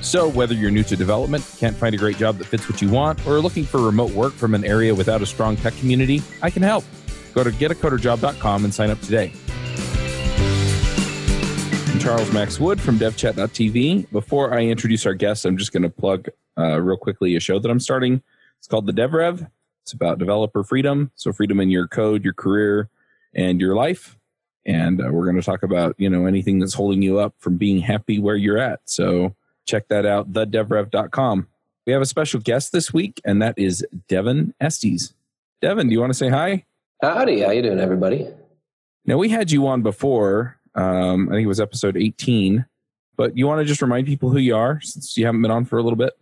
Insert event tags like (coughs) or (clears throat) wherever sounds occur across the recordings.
So, whether you're new to development, can't find a great job that fits what you want, or are looking for remote work from an area without a strong tech community, I can help. Go to getacoderjob.com and sign up today. I'm Charles Max Wood from devchat.tv. Before I introduce our guests, I'm just going to plug uh, real quickly a show that I'm starting. It's called the DevRev. It's about developer freedom. So, freedom in your code, your career, and your life. And uh, we're going to talk about, you know, anything that's holding you up from being happy where you're at. So, check that out, thedevrev.com. We have a special guest this week, and that is Devon Estes. Devon, do you want to say hi? Howdy, how you doing, everybody? Now we had you on before. Um, I think it was episode 18, but you want to just remind people who you are since you haven't been on for a little bit.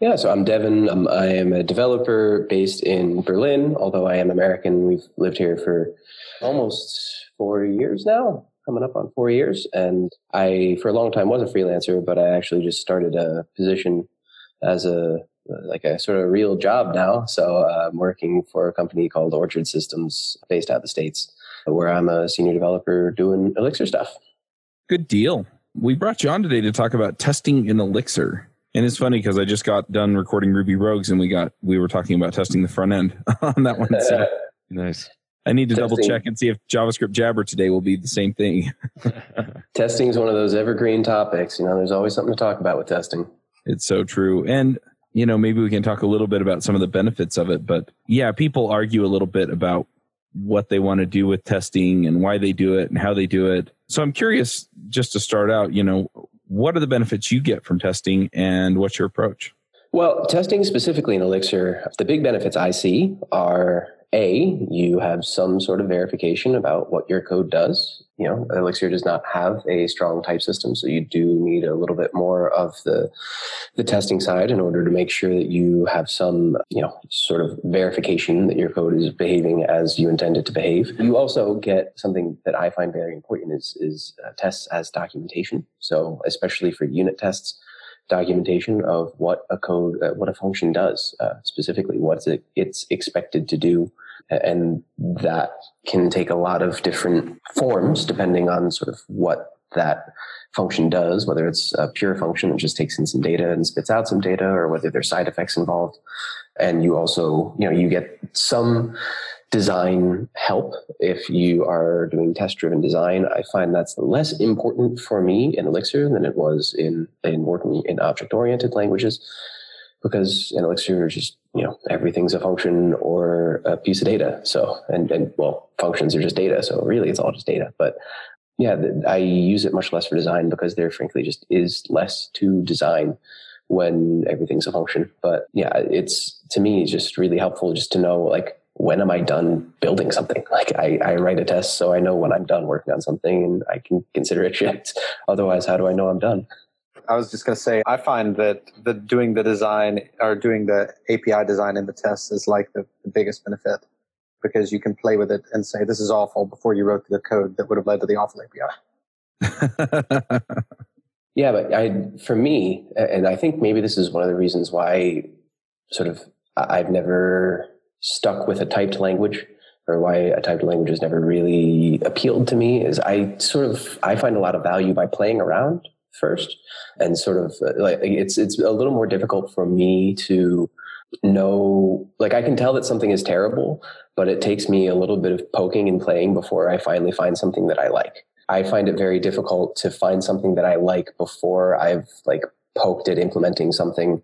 Yeah, so I'm Devon. Um, I am a developer based in Berlin, although I am American. We've lived here for almost four years now coming up on four years. And I, for a long time, was a freelancer, but I actually just started a position as a like a sort of real job now. So uh, I'm working for a company called Orchard Systems, based out of the states, where I'm a senior developer doing Elixir stuff. Good deal. We brought you on today to talk about testing in Elixir. And it's funny because I just got done recording Ruby Rogues and we got we were talking about testing the front end (laughs) on that one. So. (laughs) nice. I need to Testing. double check and see if JavaScript Jabber today will be the same thing. (laughs) (laughs) testing is one of those evergreen topics. You know, there's always something to talk about with testing. It's so true. And, you know, maybe we can talk a little bit about some of the benefits of it. But yeah, people argue a little bit about what they want to do with testing and why they do it and how they do it. So I'm curious, just to start out, you know, what are the benefits you get from testing and what's your approach? Well, testing specifically in Elixir, the big benefits I see are a, you have some sort of verification about what your code does. You know, Elixir does not have a strong type system, so you do need a little bit more of the the testing side in order to make sure that you have some, you know, sort of verification that your code is behaving as you intend it to behave. You also get something that I find very important is is uh, tests as documentation. So, especially for unit tests, documentation of what a code, uh, what a function does uh, specifically, what's it, it's expected to do. And that can take a lot of different forms depending on sort of what that function does, whether it's a pure function that just takes in some data and spits out some data, or whether there's side effects involved. And you also, you know, you get some design help if you are doing test driven design. I find that's less important for me in Elixir than it was in, in working in object oriented languages because in Elixir, just, you know, everything's a function or a piece of data. So, and, and well, functions are just data. So really it's all just data. But yeah, I use it much less for design because there frankly just is less to design when everything's a function. But yeah, it's to me just really helpful just to know like when am I done building something? (laughs) Like I, I write a test so I know when I'm done working on something and I can consider it (laughs) shipped. Otherwise, how do I know I'm done? I was just going to say, I find that the doing the design or doing the API design in the tests is like the, the biggest benefit because you can play with it and say, this is awful before you wrote the code that would have led to the awful API. (laughs) yeah, but I, for me, and I think maybe this is one of the reasons why sort of I've never stuck with a typed language or why a typed language has never really appealed to me is I sort of I find a lot of value by playing around first and sort of uh, like it's it's a little more difficult for me to know like I can tell that something is terrible but it takes me a little bit of poking and playing before I finally find something that I like. I find it very difficult to find something that I like before I've like poked at implementing something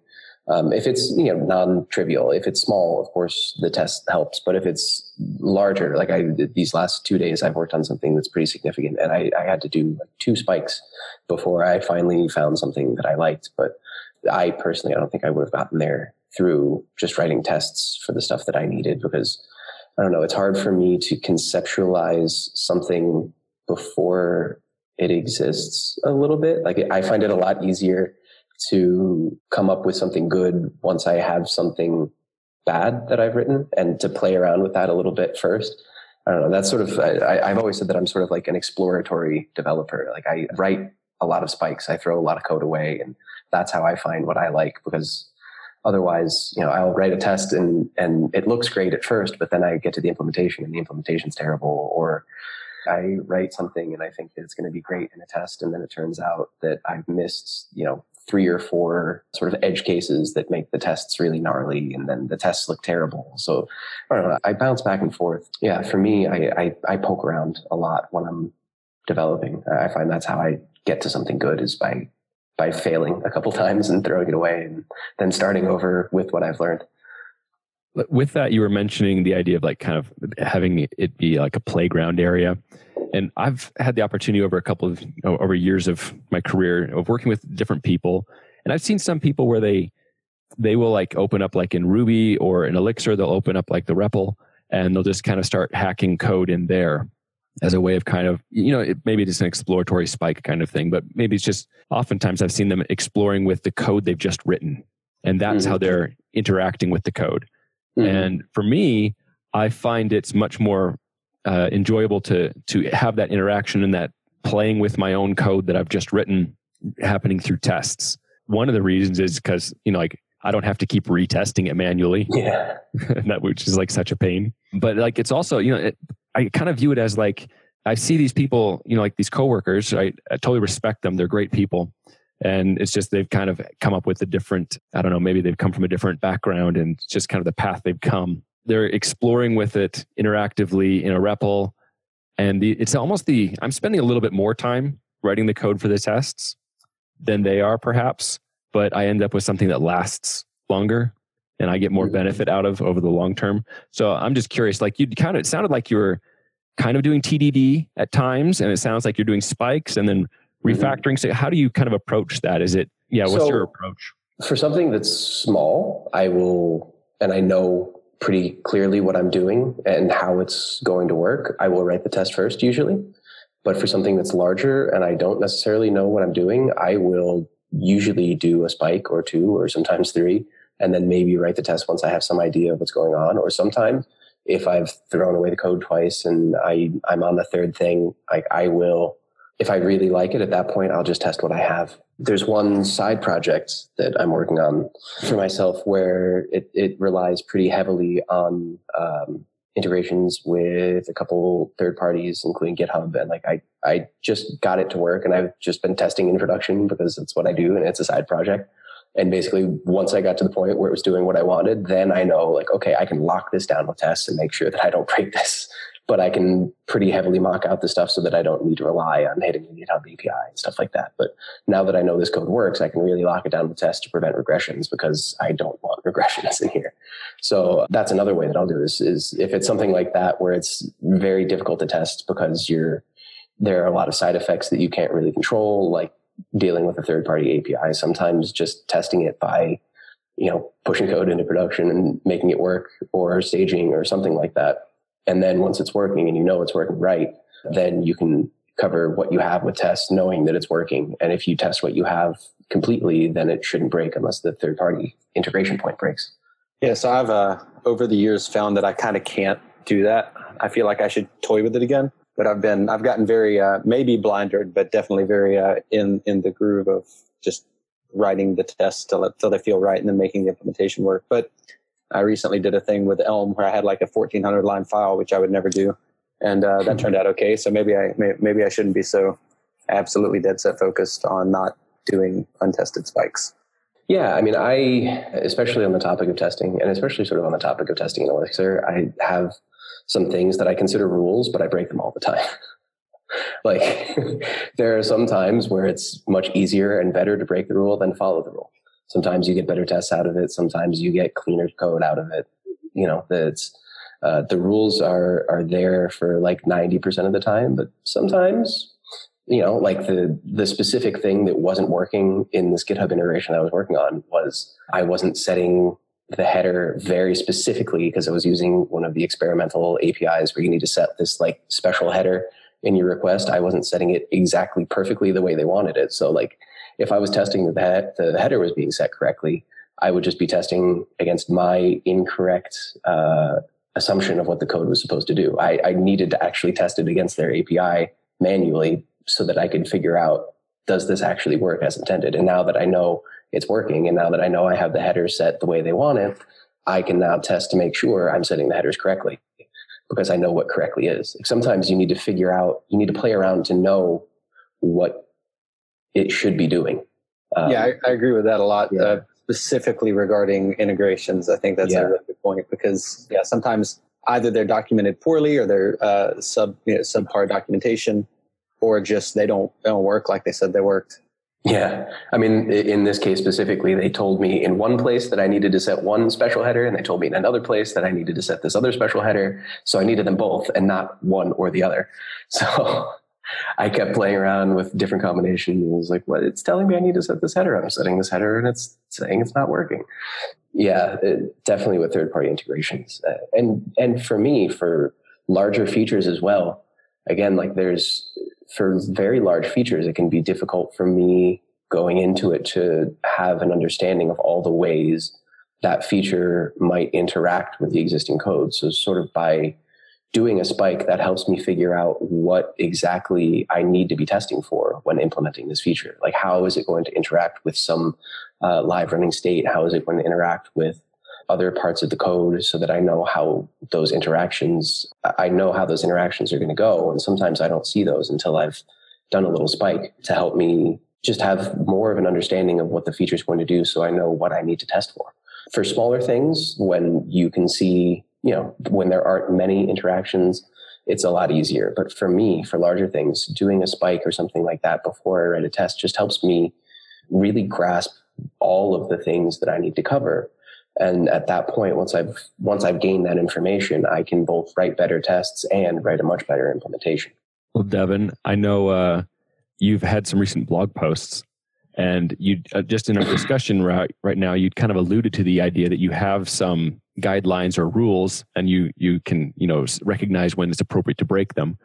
um, if it's you know non-trivial, if it's small, of course the test helps. But if it's larger, like I these last two days, I've worked on something that's pretty significant, and I, I had to do two spikes before I finally found something that I liked. But I personally, I don't think I would have gotten there through just writing tests for the stuff that I needed because I don't know. It's hard for me to conceptualize something before it exists a little bit. Like I find it a lot easier to come up with something good once I have something bad that I've written and to play around with that a little bit first. I don't know. That's sort of, I, have always said that I'm sort of like an exploratory developer. Like I write a lot of spikes, I throw a lot of code away, and that's how I find what I like because otherwise, you know, I'll write a test and, and it looks great at first, but then I get to the implementation and the implementation's terrible or I write something and I think that it's going to be great in a test. And then it turns out that I've missed, you know, three or four sort of edge cases that make the tests really gnarly and then the tests look terrible. So I don't know. I bounce back and forth. Yeah. For me, I, I, I poke around a lot when I'm developing. I find that's how I get to something good is by, by failing a couple (laughs) times and throwing it away and then starting over with what I've learned with that you were mentioning the idea of like kind of having it be like a playground area and i've had the opportunity over a couple of over years of my career of working with different people and i've seen some people where they they will like open up like in ruby or in elixir they'll open up like the REPL and they'll just kind of start hacking code in there as a way of kind of you know it, maybe it's an exploratory spike kind of thing but maybe it's just oftentimes i've seen them exploring with the code they've just written and that's mm-hmm. how they're interacting with the code Mm-hmm. And for me, I find it's much more uh, enjoyable to to have that interaction and that playing with my own code that I've just written happening through tests. One of the reasons is because you know like I don't have to keep retesting it manually. Yeah, (laughs) that which is like such a pain. But like it's also you know it, I kind of view it as like I see these people you know like these coworkers. I, I totally respect them. They're great people and it's just they've kind of come up with a different i don't know maybe they've come from a different background and it's just kind of the path they've come they're exploring with it interactively in a REPL. And the, it's almost the i'm spending a little bit more time writing the code for the tests than they are perhaps but i end up with something that lasts longer and i get more mm-hmm. benefit out of over the long term. So i'm just curious like you kind of it sounded like you were kind of doing tdd at times and it sounds like you're doing spikes and then Mm-hmm. refactoring. So how do you kind of approach that? Is it yeah what's so, your approach? for something that's small i will and i know pretty clearly what i'm doing and how it's going to work i will write the test first usually but for something that's larger and i don't necessarily know what i'm doing i will usually do a spike or two or sometimes three and then maybe write the test once i have some idea of what's going on or sometimes if i've thrown away the code twice and i i'm on the third thing like i will if I really like it at that point, I'll just test what I have. There's one side project that I'm working on for myself where it, it relies pretty heavily on um, integrations with a couple third parties, including GitHub. And like I, I just got it to work and I've just been testing in production because it's what I do and it's a side project. And basically, once I got to the point where it was doing what I wanted, then I know like, okay, I can lock this down with tests and make sure that I don't break this but I can pretty heavily mock out the stuff so that I don't need to rely on hitting the GitHub API and stuff like that. But now that I know this code works, I can really lock it down with tests to prevent regressions because I don't want (laughs) regressions in here. So that's another way that I'll do this is if it's something like that where it's very difficult to test because you're there are a lot of side effects that you can't really control, like dealing with a third party API. Sometimes just testing it by, you know, pushing code into production and making it work or staging or something like that and then once it's working and you know it's working right, then you can cover what you have with tests, knowing that it's working. And if you test what you have completely, then it shouldn't break unless the third party integration point breaks. Yeah, so I've uh, over the years found that I kind of can't do that. I feel like I should toy with it again, but I've been I've gotten very uh, maybe blinded, but definitely very uh, in in the groove of just writing the tests till till they feel right and then making the implementation work. But I recently did a thing with Elm where I had like a 1400 line file, which I would never do. And uh, that turned out okay. So maybe I, maybe I shouldn't be so absolutely dead set focused on not doing untested spikes. Yeah, I mean, I, especially on the topic of testing, and especially sort of on the topic of testing in Elixir, I have some things that I consider rules, but I break them all the time. (laughs) like, (laughs) there are some times where it's much easier and better to break the rule than follow the rule. Sometimes you get better tests out of it. Sometimes you get cleaner code out of it. You know, it's, uh, the rules are, are there for like 90% of the time, but sometimes, you know, like the, the specific thing that wasn't working in this GitHub integration I was working on was I wasn't setting the header very specifically because I was using one of the experimental APIs where you need to set this like special header in your request. I wasn't setting it exactly perfectly the way they wanted it. So like if I was testing that the header was being set correctly, I would just be testing against my incorrect uh, assumption of what the code was supposed to do. I, I needed to actually test it against their API manually so that I could figure out does this actually work as intended. And now that I know it's working, and now that I know I have the header set the way they want it, I can now test to make sure I'm setting the headers correctly because I know what correctly is. Sometimes you need to figure out, you need to play around to know what it should be doing. Um, yeah, I, I, agree with that a lot. Yeah. Uh, specifically regarding integrations, I think that's yeah. a really good point because yeah, sometimes either they're documented poorly or they're uh, sub you know, subpar documentation, or just they don't they don't work like they said they worked. Yeah. I mean, in this case specifically, they told me in one place that I needed to set one special header, and they told me in another place that I needed to set this other special header. So I needed them both and not one or the other. (laughs) So I kept playing around with different combinations. It was like, what? It's telling me I need to set this header. I'm setting this header and it's saying it's not working. Yeah, it, definitely with third party integrations. Uh, and, and for me, for larger features as well, again, like there's, for very large features, it can be difficult for me going into it to have an understanding of all the ways that feature might interact with the existing code. So sort of by doing a spike that helps me figure out what exactly I need to be testing for when implementing this feature. Like, how is it going to interact with some uh, live running state? How is it going to interact with other parts of the code so that I know how those interactions, I know how those interactions are going to go. And sometimes I don't see those until I've done a little spike to help me just have more of an understanding of what the feature is going to do so I know what I need to test for. For smaller things, when you can see you know, when there aren't many interactions, it's a lot easier. But for me, for larger things, doing a spike or something like that before I write a test just helps me really grasp all of the things that I need to cover. And at that point, once I've once I've gained that information, I can both write better tests and write a much better implementation. Well, Devon, I know uh, you've had some recent blog posts, and you uh, just in our discussion right right now, you kind of alluded to the idea that you have some guidelines or rules and you you can you know recognize when it's appropriate to break them.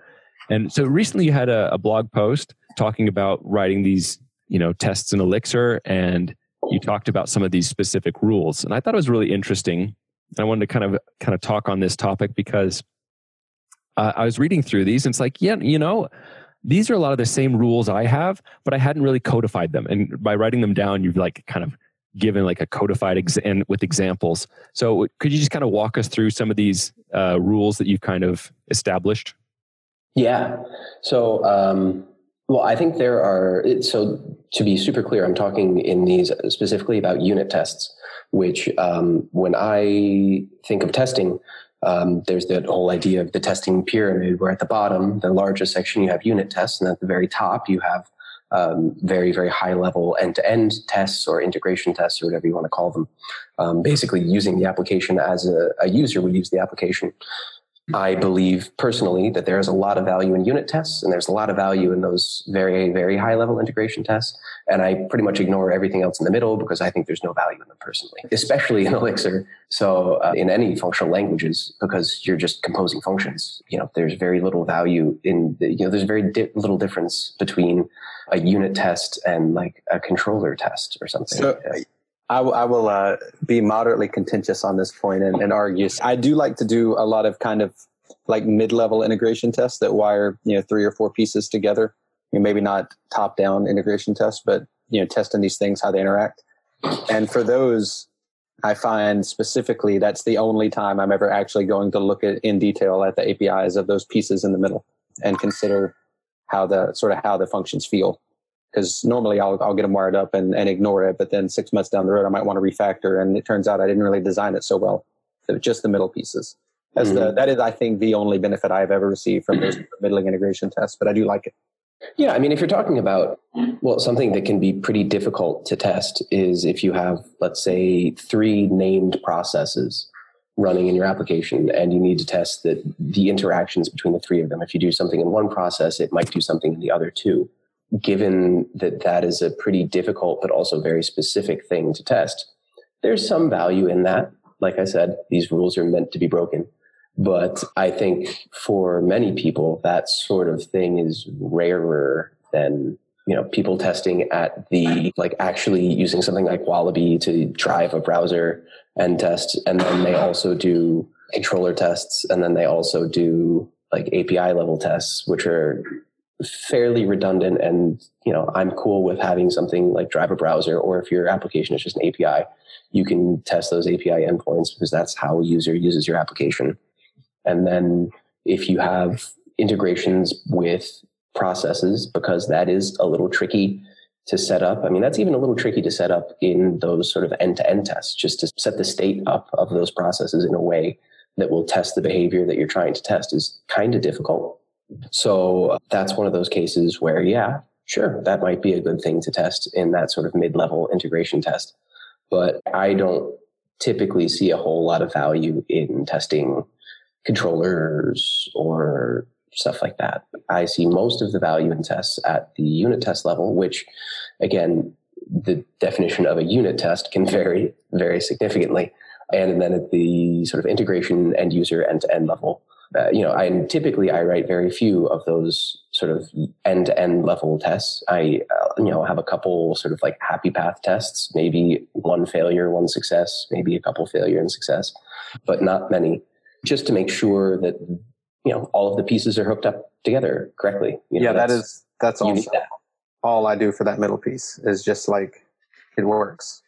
And so recently you had a, a blog post talking about writing these you know tests in elixir and you talked about some of these specific rules. And i thought it was really interesting and i wanted to kind of kind of talk on this topic because uh, i was reading through these and it's like yeah you know these are a lot of the same rules i have but i hadn't really codified them. And by writing them down you've like kind of given like a codified and with examples. So could you just kind of walk us through some of these uh, rules that you've kind of established? Yeah. So, um, well, I think there are, so to be super clear, I'm talking in these specifically about unit tests, which um, when I think of testing, um, there's that whole idea of the testing pyramid where at the bottom, the largest section, you have unit tests, and at the very top, you have um, very, very high level end to end tests or integration tests or whatever you want to call them. Um, basically, using the application as a, a user would use the application. I believe personally that there is a lot of value in unit tests and there's a lot of value in those very, very high level integration tests. And I pretty much ignore everything else in the middle because I think there's no value in them personally, especially in (laughs) Elixir. So uh, in any functional languages, because you're just composing functions, you know, there's very little value in, the, you know, there's very di- little difference between a unit test and like a controller test or something. So, I, w- I will uh, be moderately contentious on this point and, and argue. I do like to do a lot of kind of like mid-level integration tests that wire you know three or four pieces together. You know, maybe not top-down integration tests, but you know testing these things how they interact. And for those, I find specifically that's the only time I'm ever actually going to look at in detail at the APIs of those pieces in the middle and consider how the sort of how the functions feel. Because normally I'll, I'll get them wired up and, and ignore it, but then six months down the road I might want to refactor, and it turns out I didn't really design it so well. So just the middle pieces. As mm-hmm. the, that is, I think, the only benefit I've ever received from those (clears throat) middling integration tests. But I do like it. Yeah, I mean, if you're talking about well, something that can be pretty difficult to test is if you have, let's say, three named processes running in your application and you need to test the, the interactions between the three of them. If you do something in one process, it might do something in the other two. Given that that is a pretty difficult but also very specific thing to test, there's some value in that. Like I said, these rules are meant to be broken. But I think for many people, that sort of thing is rarer than you know people testing at the like actually using something like Wallaby to drive a browser and test, and then they also do controller tests, and then they also do like API level tests, which are fairly redundant. And you know, I'm cool with having something like drive a browser, or if your application is just an API, you can test those API endpoints because that's how a user uses your application. And then if you have integrations with processes, because that is a little tricky to set up. I mean, that's even a little tricky to set up in those sort of end to end tests, just to set the state up of those processes in a way that will test the behavior that you're trying to test is kind of difficult. So uh, that's one of those cases where, yeah, sure, that might be a good thing to test in that sort of mid level integration test. But I don't typically see a whole lot of value in testing controllers or stuff like that. I see most of the value in tests at the unit test level, which again, the definition of a unit test can (laughs) vary very significantly. And then at the sort of integration end user end to end level, uh, you know, I typically I write very few of those sort of end to end level tests. I, uh, you know, have a couple sort of like happy path tests, maybe one failure, one success, maybe a couple failure and success, but not many, just to make sure that you know all of the pieces are hooked up together correctly. You know, yeah, that is that's also that. all I do for that middle piece is just like it works.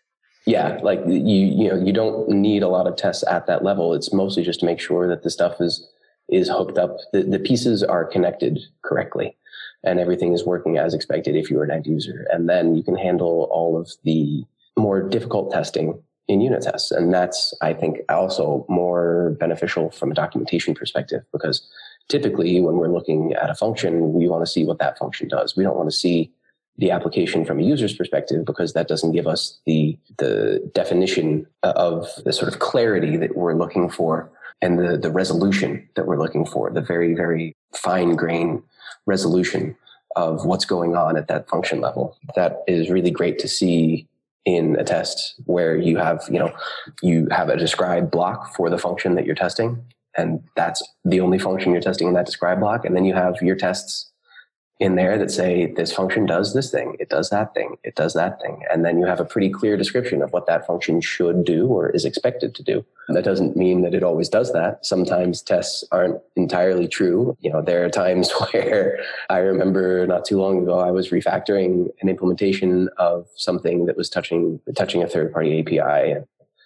Yeah, like you you know you don't need a lot of tests at that level. It's mostly just to make sure that the stuff is is hooked up. The, the pieces are connected correctly and everything is working as expected if you're an end user. And then you can handle all of the more difficult testing in unit tests. And that's, I think, also more beneficial from a documentation perspective because typically when we're looking at a function, we want to see what that function does. We don't want to see the application from a user's perspective because that doesn't give us the the definition of the sort of clarity that we're looking for and the, the resolution that we're looking for, the very, very fine grain resolution of what's going on at that function level. That is really great to see in a test where you have, you know, you have a described block for the function that you're testing. And that's the only function you're testing in that described block. And then you have your tests in there that say this function does this thing, it does that thing, it does that thing. And then you have a pretty clear description of what that function should do or is expected to do. That doesn't mean that it always does that. Sometimes tests aren't entirely true. You know, there are times (laughs) where I remember not too long ago, I was refactoring an implementation of something that was touching, touching a third party API.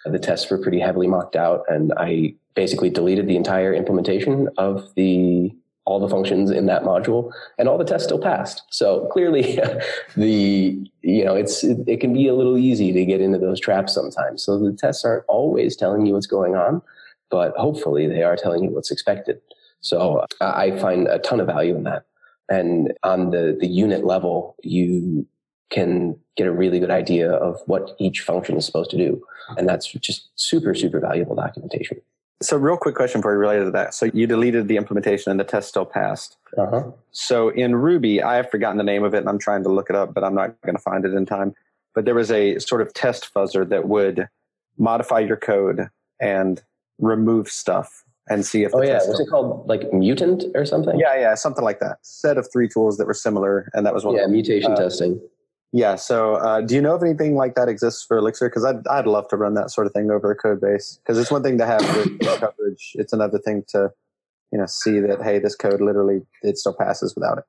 The tests were pretty heavily mocked out and I basically deleted the entire implementation of the all the functions in that module and all the tests still passed. So clearly (laughs) the you know it's it, it, can be a little easy to get into those traps sometimes. So the tests aren't always telling you what's going on but hopefully they are telling you what's expected. So uh, i find a ton of value in that. And on the the unit level you can get a really good idea of what each function is supposed to do. And that's just super super valuable documentation so, real quick question for you related to that. So, you deleted the implementation and the test still passed. Uh-huh. So, in Ruby, I have forgotten the name of it and I'm trying to look it up, but I'm not going to find it in time. But there was a sort of test fuzzer that would modify your code and remove stuff and see if. Oh yeah, was it called like mutant or something? Yeah, yeah, something like that. Set of three tools that were similar, and that was one. Yeah, mutation uh, testing. Yeah. So, uh, do you know if anything like that exists for Elixir? Because I'd I'd love to run that sort of thing over a code base. Because it's one thing to have good (coughs) coverage. It's another thing to, you know, see that hey, this code literally it still passes without it.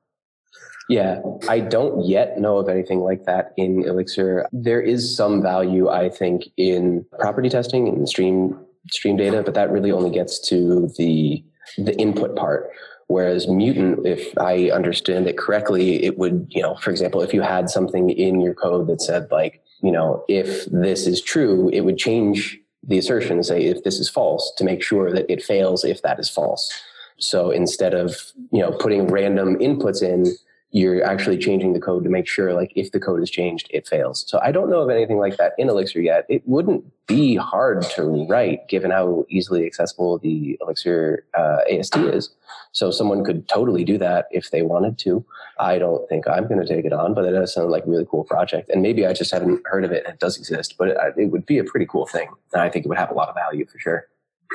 Yeah, I don't yet know of anything like that in Elixir. There is some value, I think, in property testing and stream stream data, but that really only gets to the the input part Whereas mutant, if I understand it correctly, it would, you know, for example, if you had something in your code that said like, you know, if this is true, it would change the assertion and say if this is false to make sure that it fails if that is false. So instead of, you know, putting random inputs in, you're actually changing the code to make sure like if the code is changed it fails. So i don't know of anything like that in elixir yet. It wouldn't be hard to write given how easily accessible the elixir uh, ast is. So someone could totally do that if they wanted to. I don't think i'm going to take it on but it does sound like a really cool project. And maybe i just haven't heard of it and it does exist but it, it would be a pretty cool thing. And i think it would have a lot of value for sure.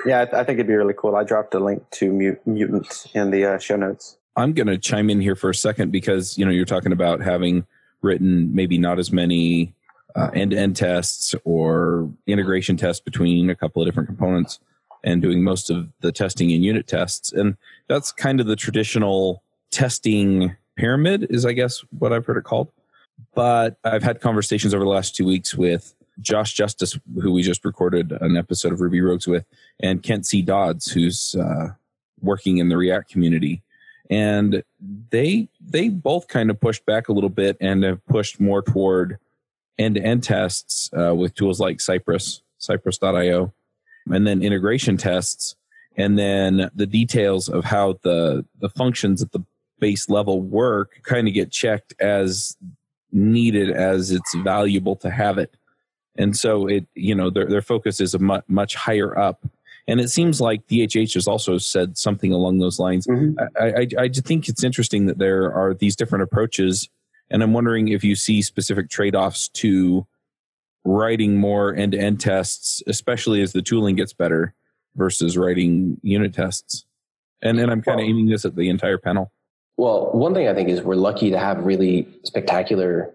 Yeah i, th- I think it'd be really cool. I dropped a link to Mut- mutant in the uh, show notes I'm going to chime in here for a second because you know you're talking about having written maybe not as many uh, end-to-end tests or integration tests between a couple of different components and doing most of the testing in unit tests. And that's kind of the traditional testing pyramid is i guess what i've heard it called. But i've had conversations over the last two weeks with josh justice who we just recorded an episode of ruby rogues with and kent c. Dodds who's uh, working in the react community and they they both kind of pushed back a little bit and have pushed more toward end-to-end tests uh, with tools like cypress cypress.io and then integration tests and then the details of how the the functions at the base level work kind of get checked as needed as it's valuable to have it. And so it you know their, their focus is a much, much higher up and it seems like DHH has also said something along those lines. Mm-hmm. I, I, I think it's interesting that there are these different approaches, and I'm wondering if you see specific trade offs to writing more end to end tests, especially as the tooling gets better, versus writing unit tests. And and I'm kind of well, aiming this at the entire panel. Well, one thing I think is we're lucky to have really spectacular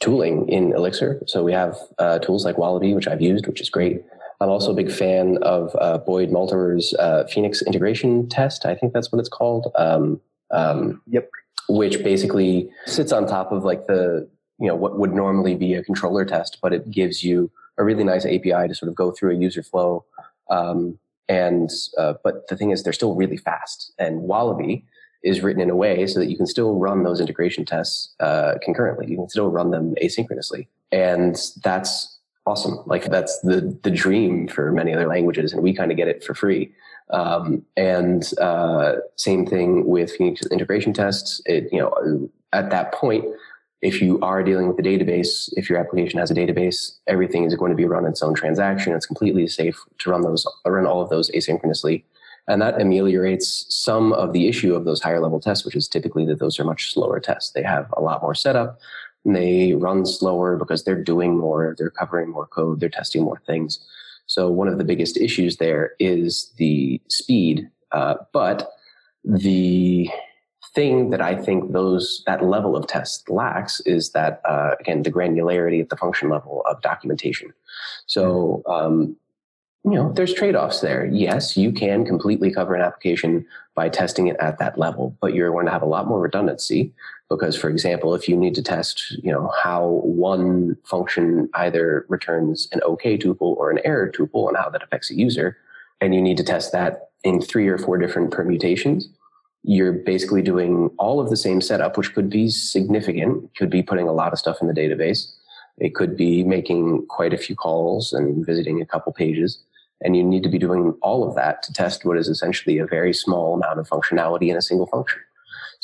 tooling in Elixir. So we have uh, tools like Wallaby, which I've used, which is great. I'm also a big fan of uh, Boyd Multerer's uh, Phoenix integration test. I think that's what it's called. Um, um, yep. Which basically sits on top of like the you know what would normally be a controller test, but it gives you a really nice API to sort of go through a user flow. Um, and uh, but the thing is, they're still really fast. And Wallaby is written in a way so that you can still run those integration tests uh, concurrently. You can still run them asynchronously, and that's awesome. Like that's the the dream for many other languages, and we kind of get it for free. Um, and uh, same thing with Phoenix integration tests. It you know at that point, if you are dealing with a database, if your application has a database, everything is going to be run its own transaction. It's completely safe to run those run all of those asynchronously. And that ameliorates some of the issue of those higher level tests, which is typically that those are much slower tests. They have a lot more setup they run slower because they're doing more, they're covering more code, they're testing more things. So one of the biggest issues there is the speed. Uh, but the thing that I think those that level of test lacks is that uh, again the granularity at the function level of documentation. So um, you know there's trade-offs there. Yes, you can completely cover an application by testing it at that level, but you're going to have a lot more redundancy because for example if you need to test you know how one function either returns an okay tuple or an error tuple and how that affects a user and you need to test that in three or four different permutations you're basically doing all of the same setup which could be significant could be putting a lot of stuff in the database it could be making quite a few calls and visiting a couple pages and you need to be doing all of that to test what is essentially a very small amount of functionality in a single function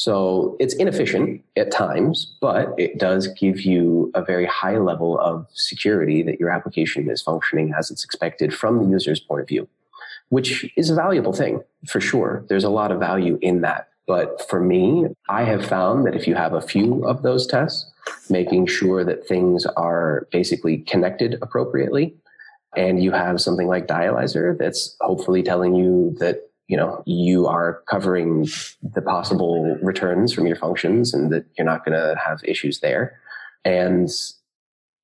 so it's inefficient at times, but it does give you a very high level of security that your application is functioning as it's expected from the user's point of view, which is a valuable thing for sure. There's a lot of value in that. But for me, I have found that if you have a few of those tests, making sure that things are basically connected appropriately, and you have something like Dialyzer that's hopefully telling you that you know you are covering the possible returns from your functions and that you're not going to have issues there. And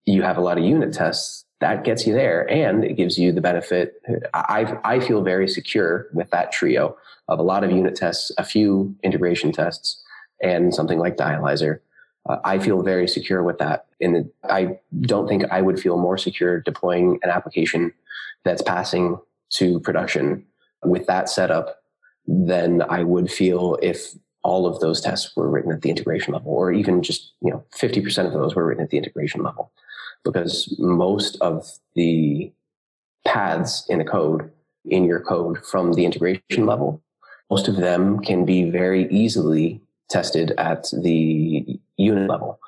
you have a lot of unit tests that gets you there and it gives you the benefit. I i feel very secure with that trio of a lot of unit tests a few integration tests and something like dialyzer uh, i feel very secure with that. And i don't think i would feel more secure deploying an application that's passing to production with that setup than I would feel if all of those tests were written at the integration level, or even just you know 50% of those were written at the integration level, because most of the paths in a code in your code from the integration level, most of them can be very easily tested at the unit level.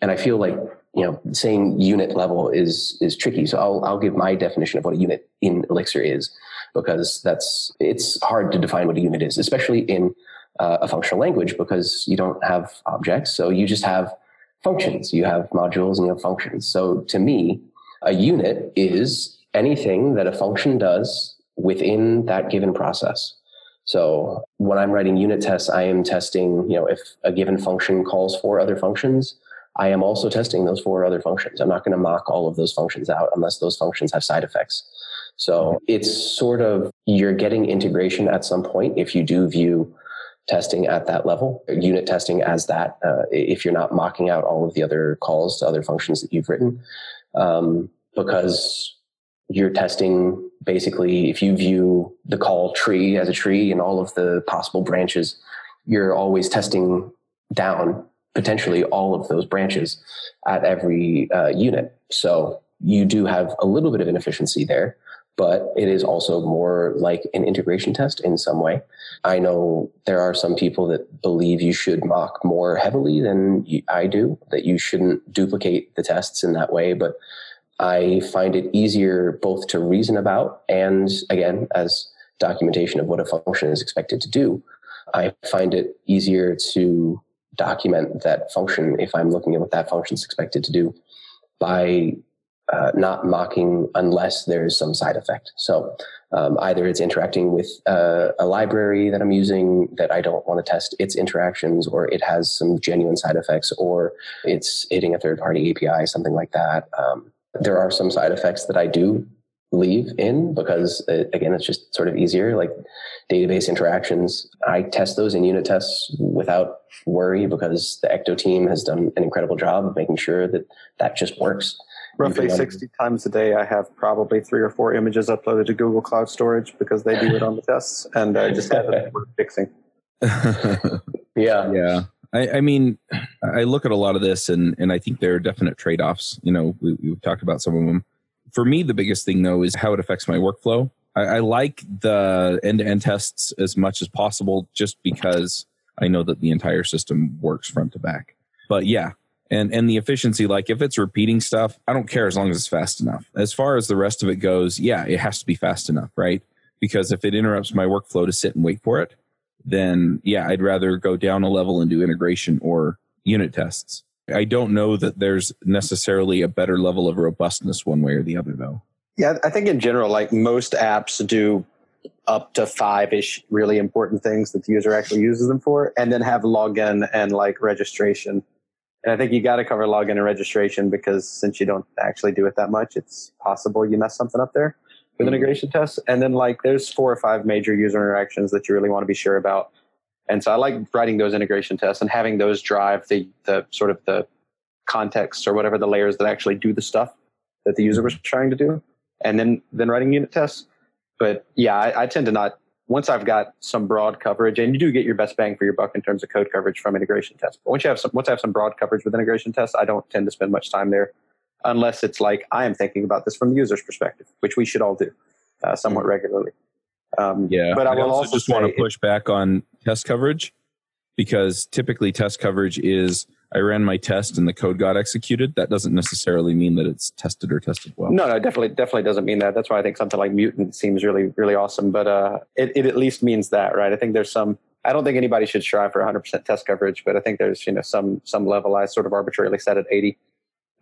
And I feel like you know saying unit level is is tricky. So I'll I'll give my definition of what a unit in Elixir is because that's it's hard to define what a unit is, especially in uh, a functional language because you don't have objects, so you just have functions. You have modules and you have functions. So to me, a unit is anything that a function does within that given process. So when I'm writing unit tests, I am testing, you know, if a given function calls for other functions, I am also testing those four other functions. I'm not going to mock all of those functions out unless those functions have side effects. So it's sort of you're getting integration at some point if you do view testing at that level, unit testing as that, uh, if you're not mocking out all of the other calls to other functions that you've written, um, because you're testing basically if you view the call tree as a tree and all of the possible branches, you're always testing down potentially all of those branches at every uh, unit. So you do have a little bit of inefficiency there but it is also more like an integration test in some way. I know there are some people that believe you should mock more heavily than I do, that you shouldn't duplicate the tests in that way, but I find it easier both to reason about and again, as documentation of what a function is expected to do. I find it easier to document that function if I'm looking at what that function is expected to do by uh, not mocking unless there's some side effect. So um, either it's interacting with uh, a library that I'm using that I don't want to test its interactions, or it has some genuine side effects, or it's hitting a third party API, something like that. Um, there are some side effects that I do leave in because it, uh, again it's just sort of easier like database interactions. I test those in unit tests without worry because the ecto team has done an incredible job of making sure that that just works. Roughly 60 times a day i have probably three or four images uploaded to google cloud storage because they do it on the tests and i just have it (laughs) fixing. (laughs) Yeah. Yeah I, I, mean i look at a lot of this and and i think there are definite trade-offs. You know we, we've talked about some of them for me the biggest thing though is how it affects my workflow. I, I like the end-to-end tests as much as possible just because i know that the entire system works front to back. But yeah and and the efficiency like if it's repeating stuff i don't care as long as it's fast enough. As far as the rest of it goes yeah it has to be fast enough right? Because if it interrupts my workflow to sit and wait for it then yeah i'd rather go down a level and do integration or unit tests. I don't know that there's necessarily a better level of robustness one way or the other though. Yeah i think in general like most apps do up to five ish really important things that the user actually uses them for and then have login and like registration. And I think you got to cover login and registration because since you don't actually do it that much, it's possible you mess something up there with mm-hmm. integration tests. And then like there's four or five major user interactions that you really want to be sure about. And so I like writing those integration tests and having those drive the the sort of the context or whatever the layers that actually do the stuff that the user was trying to do. And then then writing unit tests. But yeah, I, I tend to not once I've got some broad coverage, and you do get your best bang for your buck in terms of code coverage from integration tests. But once you have some, once I have some broad coverage with integration tests, I don't tend to spend much time there, unless it's like I am thinking about this from the user's perspective, which we should all do uh, somewhat mm-hmm. regularly. Um, yeah, but I, I will also, also just want to push back on test coverage because typically test coverage is I ran my test and the code got executed, that doesn't necessarily mean that it's tested or tested well. No, no, definitely, definitely doesn't mean that. That's why I think something like mutant seems really, really awesome. But uh, it, it at least means that, right? I think there's some. I don't think anybody should strive for 100% test coverage, but I think there's you know some some level I sort of arbitrarily set at 80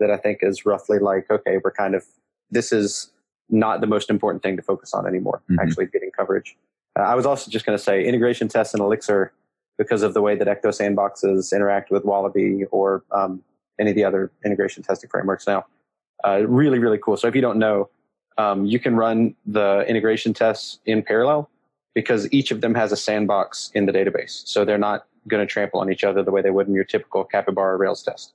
that I think is roughly like okay, we're kind of this is not the most important thing to focus on anymore. Mm-hmm. Actually, getting coverage. Uh, I was also just going to say integration tests in Elixir because of the way that Ecto sandboxes interact with Wallaby or um, any of the other integration testing frameworks now. Uh, really, really cool. So if you don't know, um, you can run the integration tests in parallel because each of them has a sandbox in the database. So they're not going to trample on each other the way they would in your typical Capybara Rails test.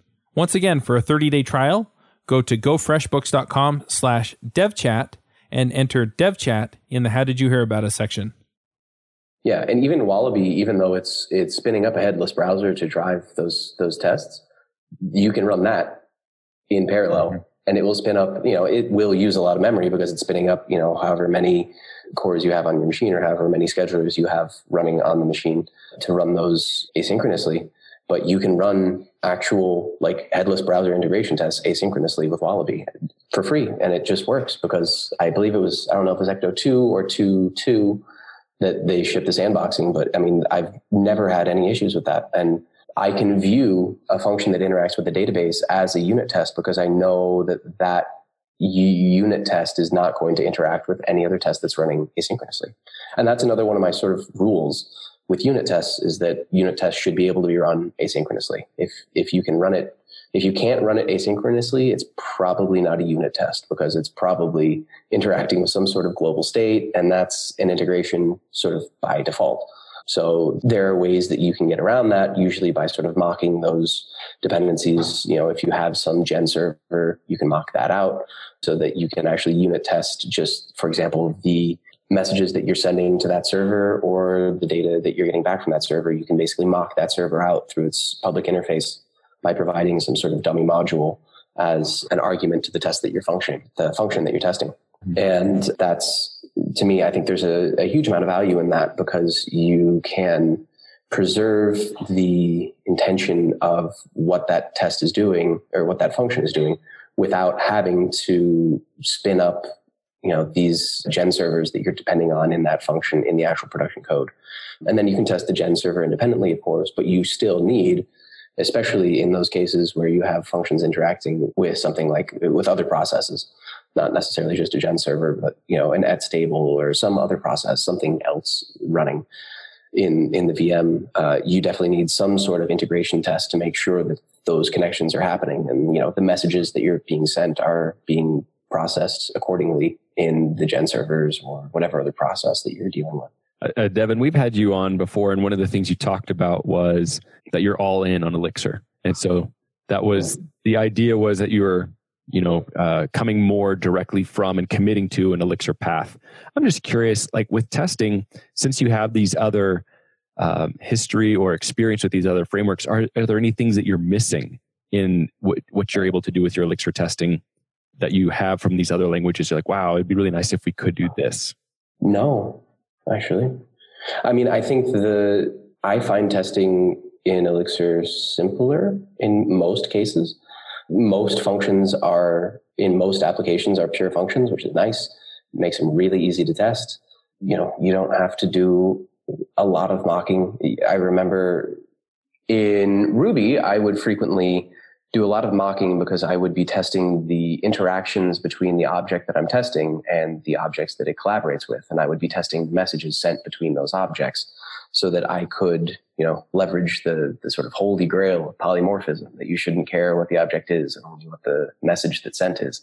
Once again, for a 30 day trial, go to gofreshbooks.com slash devchat and enter devchat in the How Did You Hear About Us section. Yeah, and even Wallaby, even though it's it's spinning up a headless browser to drive those those tests, you can run that in parallel, mm-hmm. and it will spin up. You know, it will use a lot of memory because it's spinning up. You know, however many cores you have on your machine, or however many schedulers you have running on the machine to run those asynchronously. But you can run actual like headless browser integration tests asynchronously with Wallaby for free, and it just works because I believe it was I don't know if it was Ecto two or two two that they ship the sandboxing, but I mean, I've never had any issues with that. And I can view a function that interacts with the database as a unit test because I know that that unit test is not going to interact with any other test that's running asynchronously. And that's another one of my sort of rules with unit tests is that unit tests should be able to be run asynchronously. If, if you can run it if you can't run it asynchronously, it's probably not a unit test because it's probably interacting with some sort of global state, and that's an integration sort of by default. So there are ways that you can get around that, usually by sort of mocking those dependencies. You know, if you have some gen server, you can mock that out so that you can actually unit test just, for example, the messages that you're sending to that server or the data that you're getting back from that server. You can basically mock that server out through its public interface by providing some sort of dummy module as an argument to the test that you're functioning, the function that you're testing. Mm-hmm. And that's, to me, I think there's a, a huge amount of value in that because you can preserve the intention of what that test is doing or what that function is doing without having to spin up you know these gen servers that you're depending on in that function in the actual production code and then you can test the gen server independently of course but you still need especially in those cases where you have functions interacting with something like with other processes, not necessarily just a gen server, but you know, an ETS table or some other process, something else running in in the VM. Uh, you definitely need some sort of integration test to make sure that those connections are happening, and you know, the messages that you're being sent are being processed accordingly in the gen servers or whatever other process that you're dealing with. Uh, uh, Devon, we've had you on before, and one of the things you talked about was that you're all in on Elixir, and so that was the idea was that you were, you know, uh, coming more directly from and committing to an Elixir path. I'm just curious, like with testing, since you have these other um, history or experience with these other frameworks, are, are there any things that you're missing in what, what you're able to do with your Elixir testing that you have from these other languages? You're like, wow, it'd be really nice if we could do this. No, actually. I mean, I think the I find testing in Elixir simpler in most cases. Most functions are in most applications are pure functions, which is nice. Makes them really easy to test. You know, you don't have to do a lot of mocking. I remember in Ruby, I would frequently do a lot of mocking because I would be testing the interactions between the object that I'm testing and the objects that it collaborates with. And I would be testing messages sent between those objects so that I could, you know, leverage the, the sort of holy grail of polymorphism that you shouldn't care what the object is and only what the message that's sent is.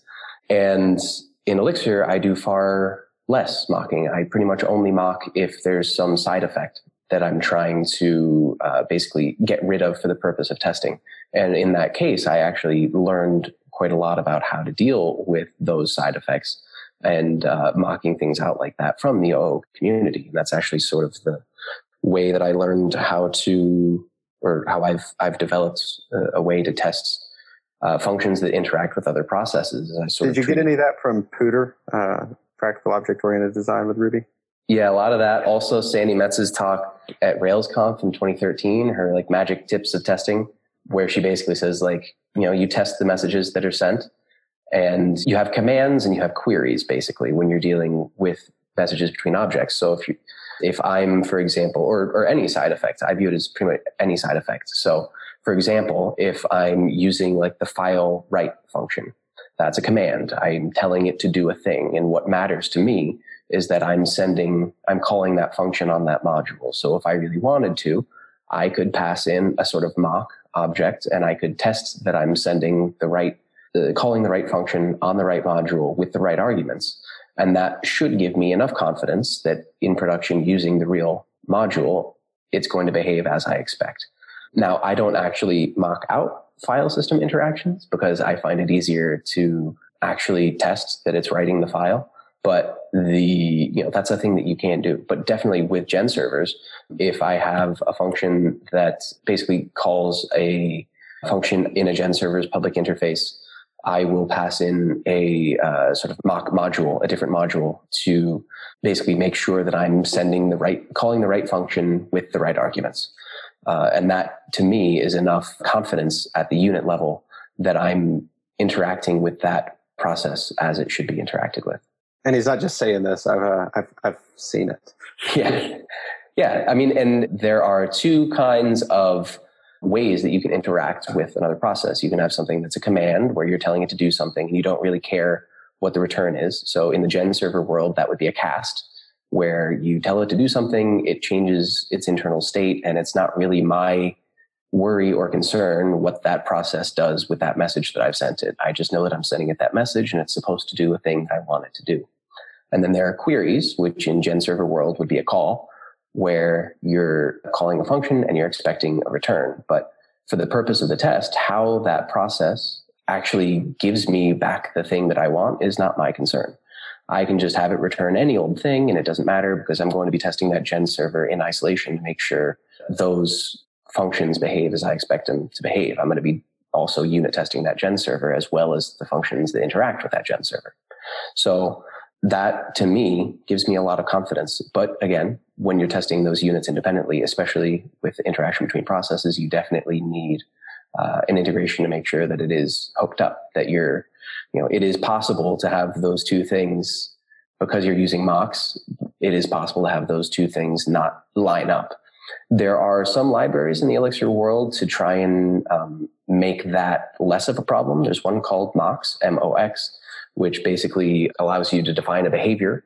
And in Elixir, I do far less mocking. I pretty much only mock if there's some side effect that I'm trying to uh, basically get rid of for the purpose of testing. And in that case, I actually learned quite a lot about how to deal with those side effects and uh, mocking things out like that from the OO community. And that's actually sort of the way that I learned how to, or how I've I've developed a, a way to test uh, functions that interact with other processes. Did you get any of that from POODR, uh, Practical Object Oriented Design with Ruby? Yeah, a lot of that. Also, Sandi Metz's talk at RailsConf in 2013, her like magic tips of testing, where she basically says like, you know, you test the messages that are sent, and you have commands and you have queries basically when you're dealing with messages between objects. So if you, if I'm, for example, or or any side effect, I view it as pretty much any side effect. So, for example, if I'm using like the file write function, that's a command. I'm telling it to do a thing, and what matters to me is that I'm sending, I'm calling that function on that module. So if I really wanted to, I could pass in a sort of mock object and I could test that I'm sending the right, the, calling the right function on the right module with the right arguments. And that should give me enough confidence that in production using the real module, it's going to behave as I expect. Now, I don't actually mock out file system interactions because I find it easier to actually test that it's writing the file. But the, you know, that's a thing that you can't do. But definitely with gen servers, if I have a function that basically calls a function in a gen server's public interface, I will pass in a uh, sort of mock module, a different module to basically make sure that I'm sending the right, calling the right function with the right arguments. Uh, and that to me is enough confidence at the unit level that I'm interacting with that process as it should be interacted with. And he's not just saying this; I've uh, I've, I've seen it. (laughs) Yeah, yeah. I mean, and there are two kinds of ways that you can interact with another process. You can have something that's a command where you're telling it to do something and you don't really care what the return is. So in the gen server world, that would be a cast where you tell it to do something, it changes its internal state, and it's not really my worry or concern what that process does with that message that I've sent it. I just know that I'm sending it that message and it's supposed to do a thing that I want it to do. And then there are queries, which in Gen server world would be a call where you're calling a function and you're expecting a return. But for the purpose of the test, how that process actually gives me back the thing that I want is not my concern. I can just have it return any old thing and it doesn't matter because I'm going to be testing that gen server in isolation to make sure those functions behave as I expect them to behave. I'm going to be also unit testing that gen server as well as the functions that interact with that gen server. So that to me gives me a lot of confidence. But again, when you're testing those units independently, especially with the interaction between processes, you definitely need uh, an integration to make sure that it is hooked up, that you're you know, it is possible to have those two things because you're using mocks. It is possible to have those two things not line up. There are some libraries in the Elixir world to try and um, make that less of a problem. There's one called Mox, M-O-X, which basically allows you to define a behavior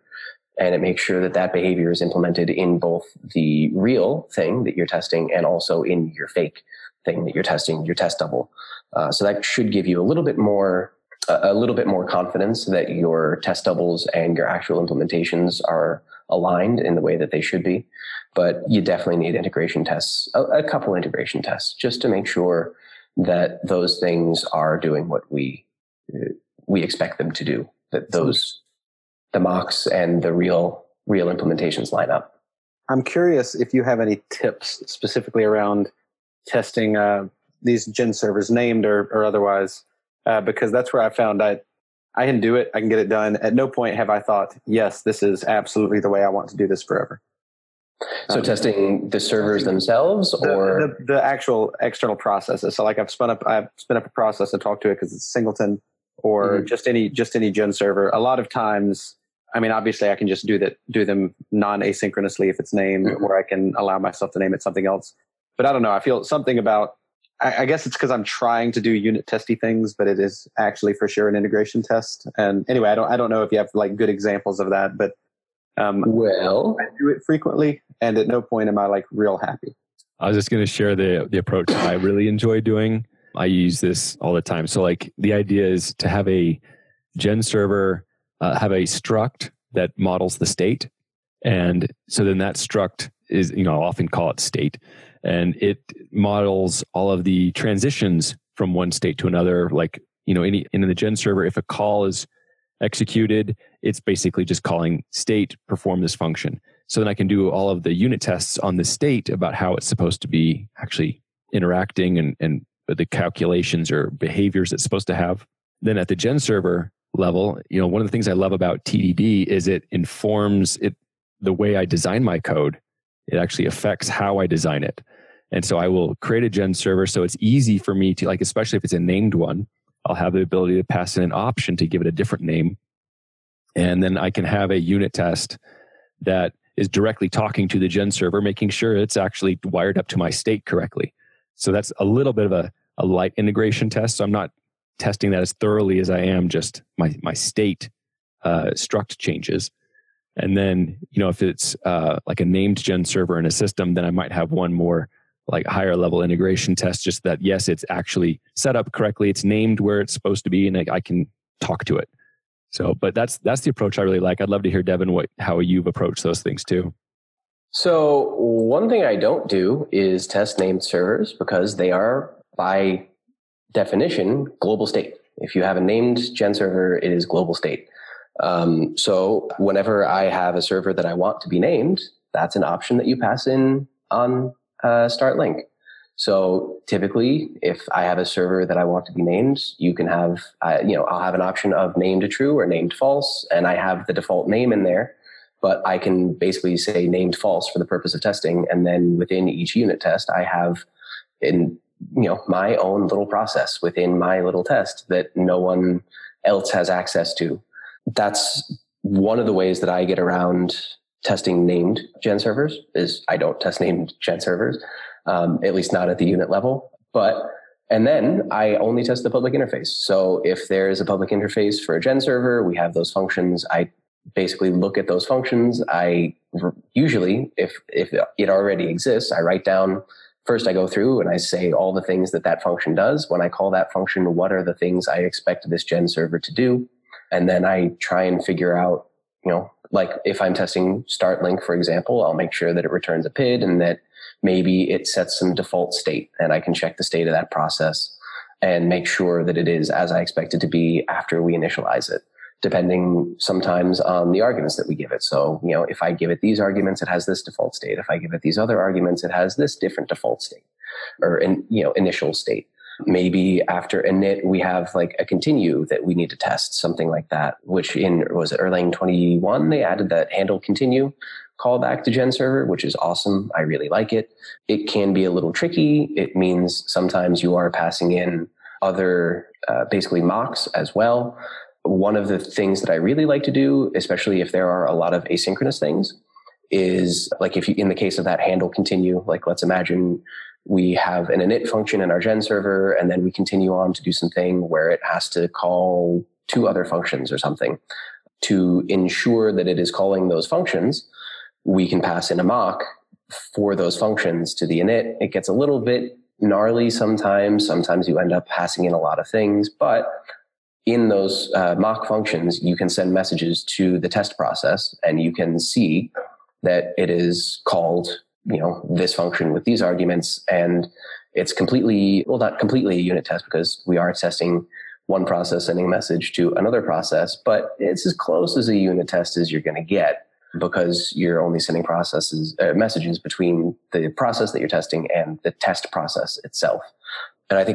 and it makes sure that that behavior is implemented in both the real thing that you're testing and also in your fake thing that you're testing, your test double. Uh, so that should give you a little bit more a little bit more confidence that your test doubles and your actual implementations are aligned in the way that they should be. But you definitely need integration tests, a, a couple integration tests, just to make sure that those things are doing what we we expect them to do. That those the mocks and the real real implementations line up. I'm curious if you have any tips specifically around testing uh, these gen servers, named or, or otherwise, uh, because that's where I found I I can do it. I can get it done. At no point have I thought, yes, this is absolutely the way I want to do this forever. So um, testing the servers themselves, or the, the, the, actual external processes. So like I've spun up I've spun up a process and talked to it because it's singleton, or mm-hmm. just any just any gen server. A lot of times, I mean, obviously, I can just do that do them non asynchronously if it's named, mm-hmm. or I can allow myself to name it something else. But I don't know. I feel something about I, I guess it's because I'm trying to do unit testy things, but it is actually for sure an integration test. And anyway, I don't I don't know if you have like good examples of that, but um, well, I do it frequently, and at no point am I like real happy. I was just going to share the the approach I really enjoy doing. I use this all the time. So like the idea is to have a gen server uh, have a struct that models the state, and so then that struct is you know I'll often call it state, and it models all of the transitions from one state to another. Like, you know, any in the gen server, if a call is executed, it's basically just calling state perform this function. So then I can do all of the unit tests on the state about how it's supposed to be actually interacting and, and the calculations or behaviors it's supposed to have. Then at the gen server level, you know, one of the things I love about TDD is it informs it the way I design my code. It actually affects how I design it. And so I will create a gen server so it's easy for me to like, especially if it's a named one, I'll have the ability to pass in an option to give it a different name. And then I can have a unit test that is directly talking to the gen server, making sure it's actually wired up to my state correctly. So that's a little bit of a, a light integration test. So I'm not testing that as thoroughly as I am just my, my state uh, struct changes. And then, you know, if it's uh, like a named gen server in a system, then I might have one more like higher level integration test, just that yes, it's actually set up correctly, it's named where it's supposed to be, and I, I can talk to it. So, but that's that's the approach I really like. I'd love to hear Devon what how you've approached those things too. So one thing I don't do is test named servers because they are by definition, global state. If you have a named gen server, it is global state. Um, so whenever I have a server that I want to be named, that's an option that you pass in on uh, start link. So typically, if I have a server that I want to be named, you can have, uh, you know, I'll have an option of named true or named false, and I have the default name in there. But I can basically say named false for the purpose of testing, and then within each unit test, I have in you know my own little process within my little test that no one else has access to. That's one of the ways that I get around testing named gen servers is I don't test named gen servers, um, at least not at the unit level. But and then I only test the public interface. So if there is a public interface for a gen server, we have those functions. I basically look at those functions. I usually, if if it already exists, I write down. First, I go through and I say all the things that that function does. When I call that function, what are the things I expect this gen server to do? And then I try and figure out, you know, like if I'm testing start link, for example, I'll make sure that it returns a PID and that maybe it sets some default state and I can check the state of that process and make sure that it is as I expect it to be after we initialize it, depending sometimes on the arguments that we give it. So, you know, if I give it these arguments, it has this default state. If I give it these other arguments, it has this different default state or, in, you know, initial state maybe after init we have like a continue that we need to test something like that which in was it erlang 21 they added that handle continue callback to gen server which is awesome. I really like it. It can be a little tricky. It means sometimes you are passing in other uh, basically mocks as well. One of the things that i really like to do especially if there are a lot of asynchronous things is like if you in the case of that handle continue like let's imagine we have an init function in our gen server, and then we continue on to do something where it has to call two other functions or something. To ensure that it is calling those functions, we can pass in a mock for those functions to the init. It gets a little bit gnarly sometimes. Sometimes you end up passing in a lot of things, but in those uh, mock functions, you can send messages to the test process and you can see that it is called you know, this function with these arguments. And it's completely, well, not completely a unit test because we are testing one process sending a message to another process, but it's as close as a unit test as you're going to get because you're only sending processes, uh, messages between the process that you're testing and the test process itself. And I think